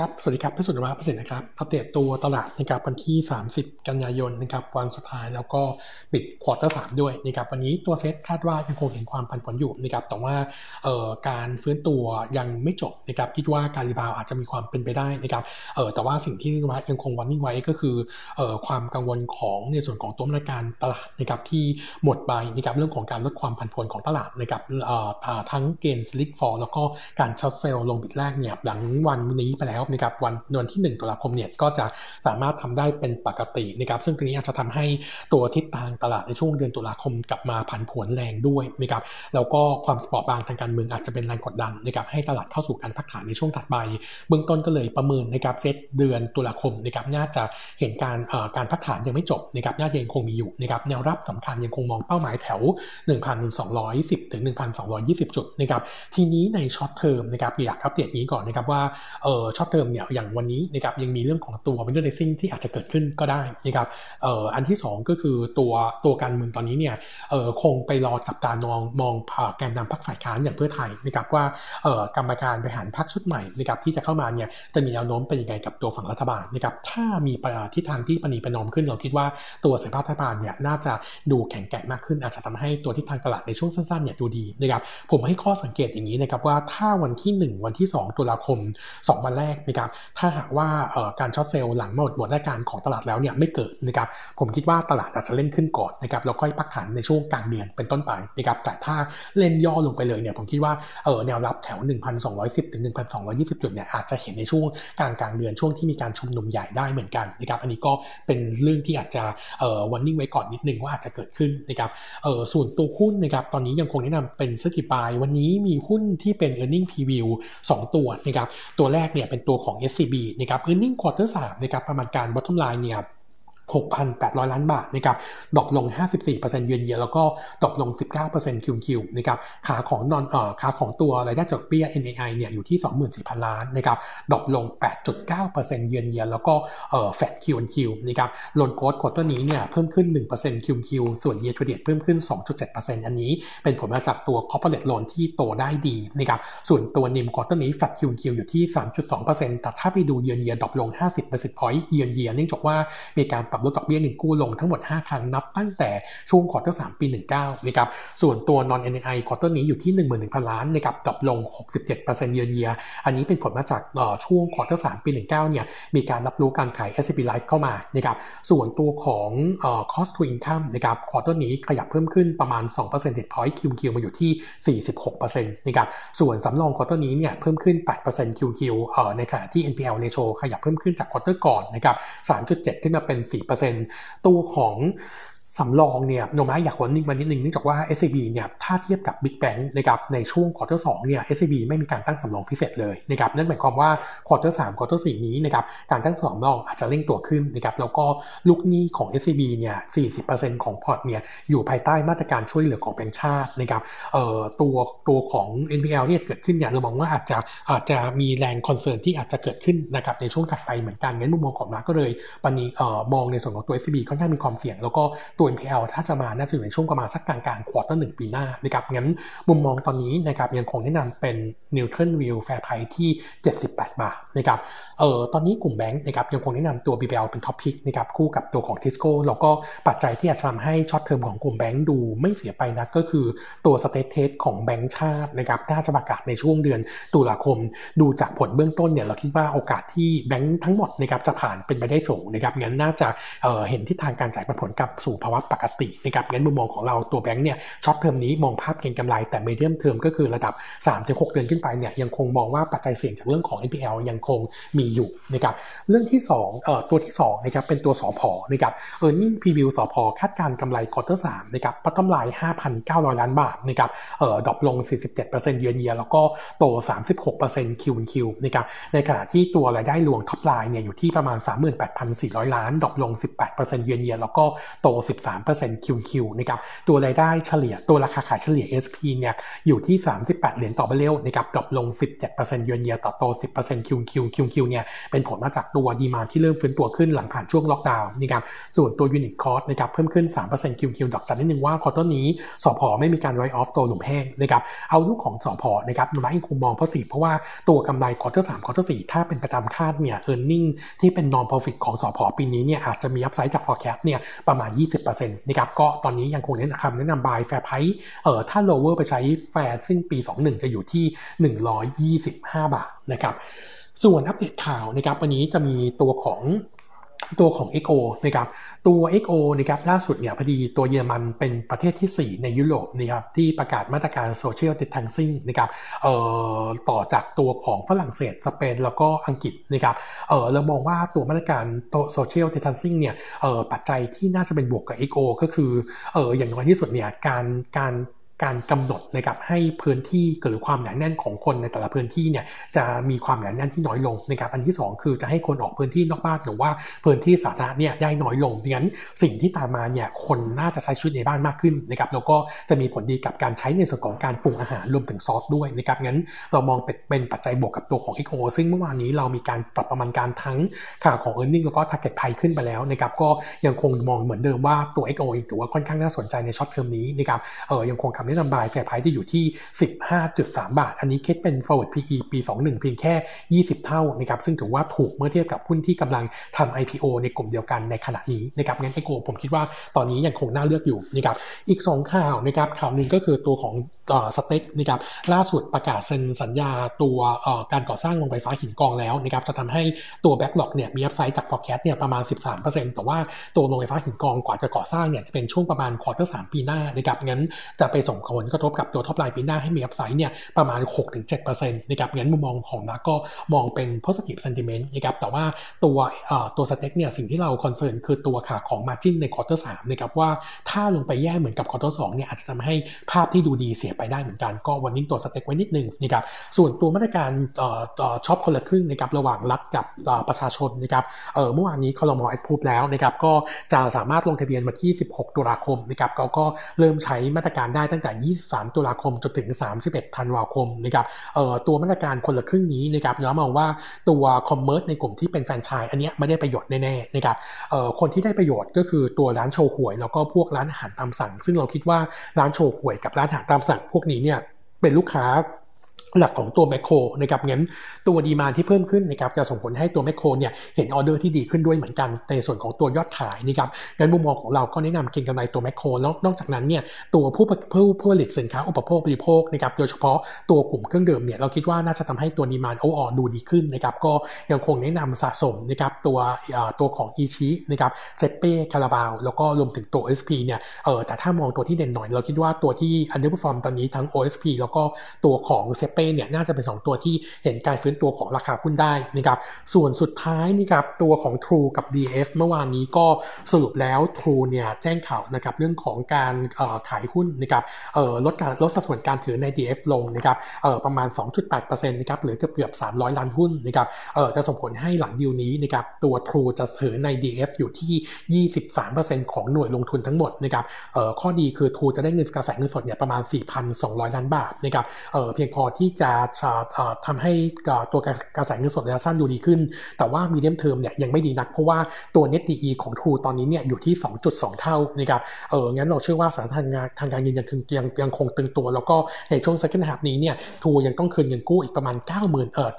ครับ สวัสดีครับพี่สุนทรประสิทธิ์นะครับ อัปเดตตัวตลาดนะครับวันที่ 30 กันยายนนะครับวันสุดท้ายแล้วก็ปิด quarter สามด้วยนะครับวันนี้ตัวเซ็ตคาดว่ายังคงเห็นความผันผวนอยู่นะครับแต่ว่าเอ่อการฟื้นตัวยังไม่จบนะครับคิดว่าการ rebound อาจจะมีความเป็นไปได้นะครับเอ่อแต่ว่าสิ่งที่ว่ายังคง warning ไว้ก็คือเอ่อความกังวลของในส่วนของตัวมาตรการตลาดนะครับที่หมดไปนะครับเรื่องของการลดความผันผวนของตลาดนะครับเอ่อทั้งเกณฑ์ ceiling floor แล้วก็การ short sell ลงบิดแรกเนี่ยหลังวันนี้ไปแล้วนะครับวันวันที่1ตุลาคมเนี่ยก็จะสามารถทำได้เป็นปกตินะครับซึ่งตรงนี้อาจจะทำให้ตัวทิศทางตลาดในช่วงเดือนตุลาคมกลับมาผันผวนแรงด้วยนะครับแล้วก็ความเปราะบางทางการเมืองอาจจะเป็นแรงกดดันนะครับให้ตลาดเข้าสู่การพักฐานในช่วงถัดไป เบื้องต้นก็เลยประเมินนะครับเซตเดือนตุลาคมนะครับน่าจะเห็นการการพักฐานยังไม่จบนะครับน่าจะยังคงมีอยู่นะครับแนวรับสำคัญยังคงมองเป้าหมายแถว 1,210ถึง1,220 จุดนะครับทีนี้ใน short term นะครับอยากอัปเดตนี้ก่อนนะครับว่าเออ short term เนี่ยอย่างวันนี้นะครับยังมีเรื่องของตัว window dressing ที่อาจจะเกิดขึ้นก็ได้นะครับเอ่ออันที่ 2 ก็คือตัวตัวการเมืองตอนนี้เนี่ยเอ่อคงไปรอจับตามองมองแกนนำพรรคฝ่ายค้านอย่างเพื่อไทยนะครับว่าเอ่อกรรมการบริหารพรรคชุดใหม่นะครับที่จะเข้ามาเนี่ยจะมีแนวโน้มเป็นยังไงกับตัวฝั่งรัฐบาลนะครับถ้ามีทิศทางที่ประนีประนอมขึ้นเราคิดว่าตัวสายภาพรัฐบาลเนี่ยน่าจะดูแข็งแกร่งมากขึ้น อาจจะทำให้ตัวทิศทางตลาดในช่วงสั้นๆเนี่ยดูดีนะครับผมให้ข้อสังเกตอย่างนี้นะครับว่าถ้าวันที่ 1 วันที่ 2 ตุลาคม 2 วันแรกนะครับถ้าหากว่าการช็อตเซลล์หลังหมดหมดราการของตลาดแล้วเนี่ยไม่เกิดนะครับผมคิดว่าตลาดอาจจะเล่นขึ้นก่อนนะครับแล้วค่อยพักฐานในช่วงกลางเดือนเป็นต้นไปนะครับแต่ถ้าเล่นย่อลงไปเลยเนี่ยผมคิดว่าเออแนวรับแถว 1,210ถึง1,220 จุดเนี่ยอาจจะเห็นในช่วงกลางกลางเดือนช่วงที่มีการชุมนุมใหญ่ได้เหมือนกันนะครับอันนี้ก็เป็นเรื่องที่อาจจะเอ่อ warning ไว้ก่อนนิดนึงว่าอาจจะเกิดขึ้นนะครับเออส่วนตัวหุ้นนะครับตอนนี้ยังคงแนะนำเป็น selective buy วันนี้มีหุ้นที่เป็น e a r n i n g preview 2 ตัวนะครับตัวแรกเนี่ยเป็นตัวัวของ SCB นะครับ e a r n i n g quarter 3นะครับประมาณการ bottom line เนี่ย 6,800 ล้านบาทนะครับ drop ลง 54%เยือนเยียแล้วก็ drop ลง 19% QQ นะครับขาของ non เอ่อขาของตัวรายได้จากเบี้ย NII เนี่ยอยู่ที่ 24,000 ล้านนะครับ drop ลง 8.9%เยือนเยียแล้วก็เอ่อ flat QQ นะครับ loan growth quarter นี้เนี่ยเพิ่มขึ้น 1% QQ ส่วน year to date เพิ่มขึ้น 2.7%อันนี้เป็นผลมาจากตัว corporate loan ที่โตได้ดีนะครับส่วนตัว NIM quarter นี้ flat QQ อยู่ที่ 3.2%แต่ถ้าไปดู year on year drop ลง 50 point เยือนเยียเนื่องจากว่ามีการปรับลดดอกเบี้ยเงินกู้ลงทั้งหมด 5 ครั้งนับตั้งแต่ช่วง quarter สามปี 19นะครับส่วนตัว non NNI ควอเตอร์นี้อยู่ที่ 11,000 ล้านนะครับ drop ลง 67%เยือนเยียอันนี้เป็นผลมาจากช่วง quarter สามปี 19เนี่ยมีการรับรู้การขาย SCB Life เข้ามานะครับส่วนตัวของ cost to income นะครับ quarter นี้ขยับเพิ่มขึ้นประมาณ2%เ point QQ มาอยู่ที่ 46%นะครับส่วนสำรอง quarter นี้เนี่ยเพิ่มขึ้น 8% QQ ในขณะที่ NPL ratio ขยับเพิ่มขึ้นจาก quarter ก่อนนะครับ3.7 ขึ้นมาเป็น4%ตัวของ สำรองเนี่ยโนมาอยาก warning มานิดนึงเนื่องจากว่า SCB เนี่ยถ้าเทียบกับ big bank นะครับในช่วง quarter สองเนี่ย SCB ไม่มีการตั้งสำรองพิเศษเลยนะครับนั่นหมายความว่า quarter สาม quarter สี่นี้นะครับการตั้งสำรองอาจจะเร่งตัวขึ้นนะครับแล้วก็ลูกหนี้ของ SCB เนี่ย40%ของพอร์ตเนี่ยอยู่ภายใต้มาตรการช่วยเหลือของแบงก์ชาตินะครับเอ่อตัวตัวของ NPL เนี่ยเกิดขึ้นเนี่ยเรามองว่าอาจจะอาจจะมีแรง concern ที่อาจจะเกิดขึ้นนะครับในช่วงถัดไปเหมือนกันงั้นมุมมองของมาก็เลยปนีเอ่อมองในส่วนของตัว SCB ค่อนข้างมีความเสี่ยงแล้วก็ตัว NPL ถ้าจะมาน่าจะอยู่ในช่วงประมาณสักกลางกลาง quarter หนึ่งปีหน้านะครับงั้นมุมมองตอนนี้นะครับยังคงแนะนำเป็น Neutral View Fair Price ที่ 78 บาทนะครับเอ่อตอนนี้กลุ่มแบงค์นะครับยังคงแนะนำตัว BBL เป็น top pick นะครับคู่กับตัวของ Tisco แล้วก็ปัจจัยที่อาจจะทำให้ short term ของกลุ่มแบงค์ดูไม่เสียไปนักก็คือตัว stress test ของแบงค์ชาตินะครับน่าจะประกาศในช่วงเดือนตุลาคม ดูจากผลเบื้องต้นเนี่ยเราคิดว่าโอกาสที่แบงค์ทั้งหมดนะครับจะผ่านเป็นไปได้สูงนะครับงั้นน่าจะเห็นทิศทางการจ่ายปันผลกลับสู่ภาวะปกตินะครับงั้นมุมมองของเราตัวแบงค์เนี่ย short term นี้มองภาพเก็งกำไรแต่ medium term ก็คือระดับ 3-6 เดือนขึ้นไปเนี่ยยังคงมองว่าปัจจัยเสี่ยงจากเรื่องของ NPL ยังคงมีอยู่นะครับเรื่องที่2เอ่อตัวที่2นะครับเป็นตัวสผ.นะครับ earnings preview สผ.คาดการณ์กำไร quarter สามนะครับ bottom line 5,900 ล้านบาทนะครับเอ่อ drop ลง 47%เยือนเยียแล้วก็โต 36% QQ นะครับในขณะที่ตัวรายได้รวม top line เนี่ยอยู่ที่ประมาณ 38,400 ล้าน drop ลง 18%เยือนเยียแล้วก็โต13% QQ นะครับตัวรายได้เฉลี่ยตัวราคาขายเฉลี่ย ASP เนี่ยอยู่ที่ 38 เหรียญต่อบาร์เรลนะครับ drop ลง 17%เยือนเยียต่อโต 10% QQ QQ เนี่ยเป็นผลมาจากตัว demand ที่เริ่มฟื้นตัวขึ้นหลังผ่านช่วงล็อกดาวน์นะครับส่วนตัว unit cost นะครับเพิ่มขึ้น 3% QQ ดอกจันนิดนึงว่า quarter นี้สผ.ไม่มีการ write off ตัวหลุมแห้งนะครับ outlook ของสผ.นะครับยังคงมอง positive เพราะว่าตัวกำไร quarter สาม quarter สี่ถ้าเป็นไปตามคาดเนี่ยเออร์เน็งที่เป็นนอน profit ของสพปีนี้เนี่ยอาจจะมี upside จาก forecast เนี่ยประมาณ 20%นะครับก็ตอนนี้ยังคงแนะนำแนะนำ buy fair price เอ่อถ้า lower ไปใช้แฟร์ซึ่งปี 21 จะอยู่ที่ 125 บาทนะครับส่วนอัปเดตข่าวนะครับวันนี้จะมีตัวของ ตัวของ XO นะครับตัว XO นะครับล่าสุดเนี่ยพอดีตัวเยอรมันเป็นประเทศที่ 4 ในยุโรปนะครับที่ประกาศมาตรการ Social Distancing นะครับเอ่อต่อจากตัวของฝรั่งเศสสเปนแล้วก็อังกฤษนะครับเออเรามองว่าตัวมาตรการตัว Social Distancing เนี่ยเออปัจจัยที่น่าจะเป็นบวกกับ XO ก็คือเอออย่างน้อยที่สุดเนี่ยการการ การกำหนดนะครับให้พื้นที่หรือความหนาแน่นของคนในแต่ละพื้นที่เนี่ยจะมีความหนาแน่นที่น้อยลงนะครับอันที่ 2 คือจะให้คนออกพื้นที่นอกบ้านหรือว่าพื้นที่สาธารณะเนี่ยได้น้อยลงดังนั้นสิ่งที่ตามมาเนี่ยคนน่าจะใช้ชีวิตในบ้านมากขึ้นนะครับแล้วก็จะมีผลดีกับการใช้ในส่วนของการปรุงอาหารรวมถึงซอสด้วยนะครับงั้นเรามองเป็นปัจจัยบวกกับตัวของ XO ซึ่งเมื่อวานนี้เรามีการปรับประมาณการทั้งค่าของ e a r n i n g แล้วก็ target price ขึ้นไปแล้วนะครับก็ยังคงมองเหมือนเดิมว่าตัว XO อีกถือว่าค่อนข้างน่าสนใจใน short term นี้นะครับเออยังคงคำแนะนำ buy fair price ที่อยู่ที่ 15.3 บาท อันนี้คิดเป็น forward PE ปี 21 เพียงแค่ 20 เท่านะครับซึ่งถือว่าถูกเมื่อเทียบกับหุ้นที่กำลังทำ IPO ในกลุ่มเดียวกันในขณะนี้นะครับงั้น XO ผมคิดว่าตอนนี้ยังคงน่าเลือกอยู่นะครับอีก 2 ข่าวนะครับข่าวหนึ่งก็คือตัวของ STEC นะครับล่าสุดประกาศเซ็นสัญญาตัวการก่อสร้างโรงไฟฟ้าหินกองแล้วนะครับจะทำให้ตัว backlog เนี่ยมี upside จาก forecast เนี่ยประมาณ 13%แต่ว่าตัวโรงไฟฟ้าหินกองกว่าจะก่อสร้างเนี่ยจะเป็นช่วงประมาณควอเตอร์สปีหน้านะครับงั้นจะไปส่งผลกระทบกับตัว top line ปีหน้าให้มี upside เนี่ยประมาณ 6-7%นะครับงั้นมุมมองของนักก็มองเป็น positive sentiment นะครับแต่ว่าตัวตัว STEC เนี่ยสิ่งที่เรา concern คือตัวขาของ margin ใน quarter สามนะครับว่าถ้าลงไปแย่เหมือนกับควอเตอร์สเนี่ยอาจจะทำให้ภาพที่ดูดีเสียไปได้เหมือนกันก็วันนี้ตัว STEC ไว้นิดนึงนะครับส่วนตัวมาตรการช็อปคนละครึ่งนะครับระหว่างรัฐกับประชาชนนะครับเออเมื่อวานนี้คอรมอแอดพูดแล้วนะครับก็จะสามารถลงทะเบียนมาที่ 16 ตุลาคมนะครับเขาก็เริ่มใช้มาตรการได้ตั้งแต่ 23 ตุลาคมจนถึง 31 ธันวาคมนะครับเอ่อตัวมาตรการคนละครึ่งนี้นะครับเรามองว่าตัว commerce ในกลุ่มที่เป็นแฟรนไชส์อันนี้ไม่ได้ประโยชน์แน่ๆนะครับเอ่อคนที่ได้ประโยชน์ก็คือตัวร้านโชห่วย แล้วก็พวกร้านอาหารตามสั่ง ซึ่งเราคิดว่าร้านโชห่วยกับร้านอาหารตามสั่งพวกนี้เนี่ยเป็นลูกค้า หลักของตัวแมคโครนะครับงั้นตัว demand ที่เพิ่มขึ้นนะครับจะส่งผลให้ตัวแมคโครเนี่ยเห็นออเดอร์ที่ดีขึ้นด้วยเหมือนกันในส่วนของตัวยอดขายนะครับงั้นมุมมองของเราก็แนะนำเก็งกำไรตัวแมคโครแล้วนอกจากนั้นเนี่ยตัวผู้ผู้ผู้ผลิตสินค้าอุปโภคบริโภคนะครับโดยเฉพาะตัวกลุ่มเครื่องดื่มเนี่ยเราคิดว่าน่าจะทำให้ตัว demand เอ่อดูดีขึ้นนะครับก็ยังคงแนะนำสะสมนะครับตัวตัวของอิชินะครับเซเป้คาราบาวแล้วก็รวมถึงตัว OSP เนี่ยเออแต่ถ้ามองตัวที่เด่นหน่อย เราคิดว่าตัวที่ underperform ตอนนี้ทั้ง OSP แล้วก็ตัวของเซเป้เนี่ยน่าจะเป็น 2 ตัวที่เห็นการฟื้นตัวของราคาหุ้นได้นะครับส่วนสุดท้ายนะครับตัวของ True กับ DF เมื่อวานนี้ก็สรุปแล้ว True เนี่ยแจ้งข่าวนะครับเรื่องของการขายหุ้นนะครับลดการลดสัดส่วนการถือใน DF ลงนะครับประมาณ 2.8%นะครับหรือเกือบเกือบ 300 ล้านหุ้นนะครับจะส่งผลให้หลังดีลนี้นะครับตัว True จะถือใน DF อยู่ที่ 23%ของหน่วยลงทุนทั้งหมดนะครับข้อดีคือ True จะได้เงินกระแสเงินสดเนี่ยประมาณ 4,200 ล้านบาทนะครับเพียงพอที่ที่จะทำให้ตัวกระแสเงินสดระยะสั้นดูดีขึ้น แต่ว่ามีเดียมเทอมเนี่ยยังไม่ดีนัก เพราะว่าตัว net DE ของ True ตอนนี้เนี่ยอยู่ที่ 2.2 เท่านะครับเอองั้นเราเชื่อว่าสถานทางงานทางการเงินยังยังยังคงตึงตัว แล้วก็ในช่วง second half นี้เนี่ย True ยังต้องคืนเงินกู้อีกประมาณ 90,000เอ่อ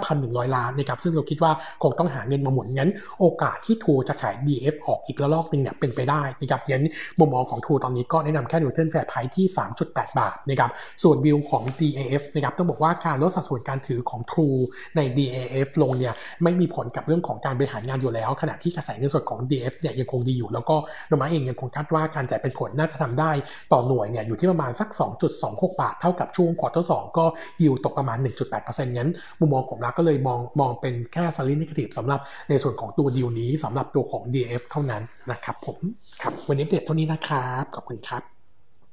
9,100 ล้านนะครับซึ่งเราคิดว่าคงต้องหาเงินมาหมุนงั้น โอกาสที่ True จะขาย DF ออกอีกระลอกนึงเนี่ยเป็นไปได้นะครับยันมุมมองของ True ตอนนี้ก็แนะนำแค่ดูเทิร์นแฟร์ไพรที่ 3.8 บาทนะครับส่วนวิวของ DAF นะครับต้องบอกว่าการลดสัดส่วนการถือของ True ใน DAF ลงเนี่ยไม่มีผลกับเรื่องของการบริหารงานอยู่แล้ว ขณะที่กระแสเงินสดของ DF เนี่ยยังคงดีอยู่ แล้วก็โนมาเองยังคงคาดว่าการจ่ายเป็นผลน่าจะทำได้ต่อหน่วยเนี่ยอยู่ที่ประมาณสัก 2.26 บาท เท่ากับช่วงควอเตอร์สก็ยิวตกประมาณ 1.8%งั้นมุมมองผมรักก็เลยมองมองเป็นแค่ซาลินิคทีฟสำหรับในส่วนของตัวดีลนี้สำหรับตัวของ DF เท่านั้นนะครับผมครับวันนี้เด็ดเท่านี้นะครับขอบคุณครับ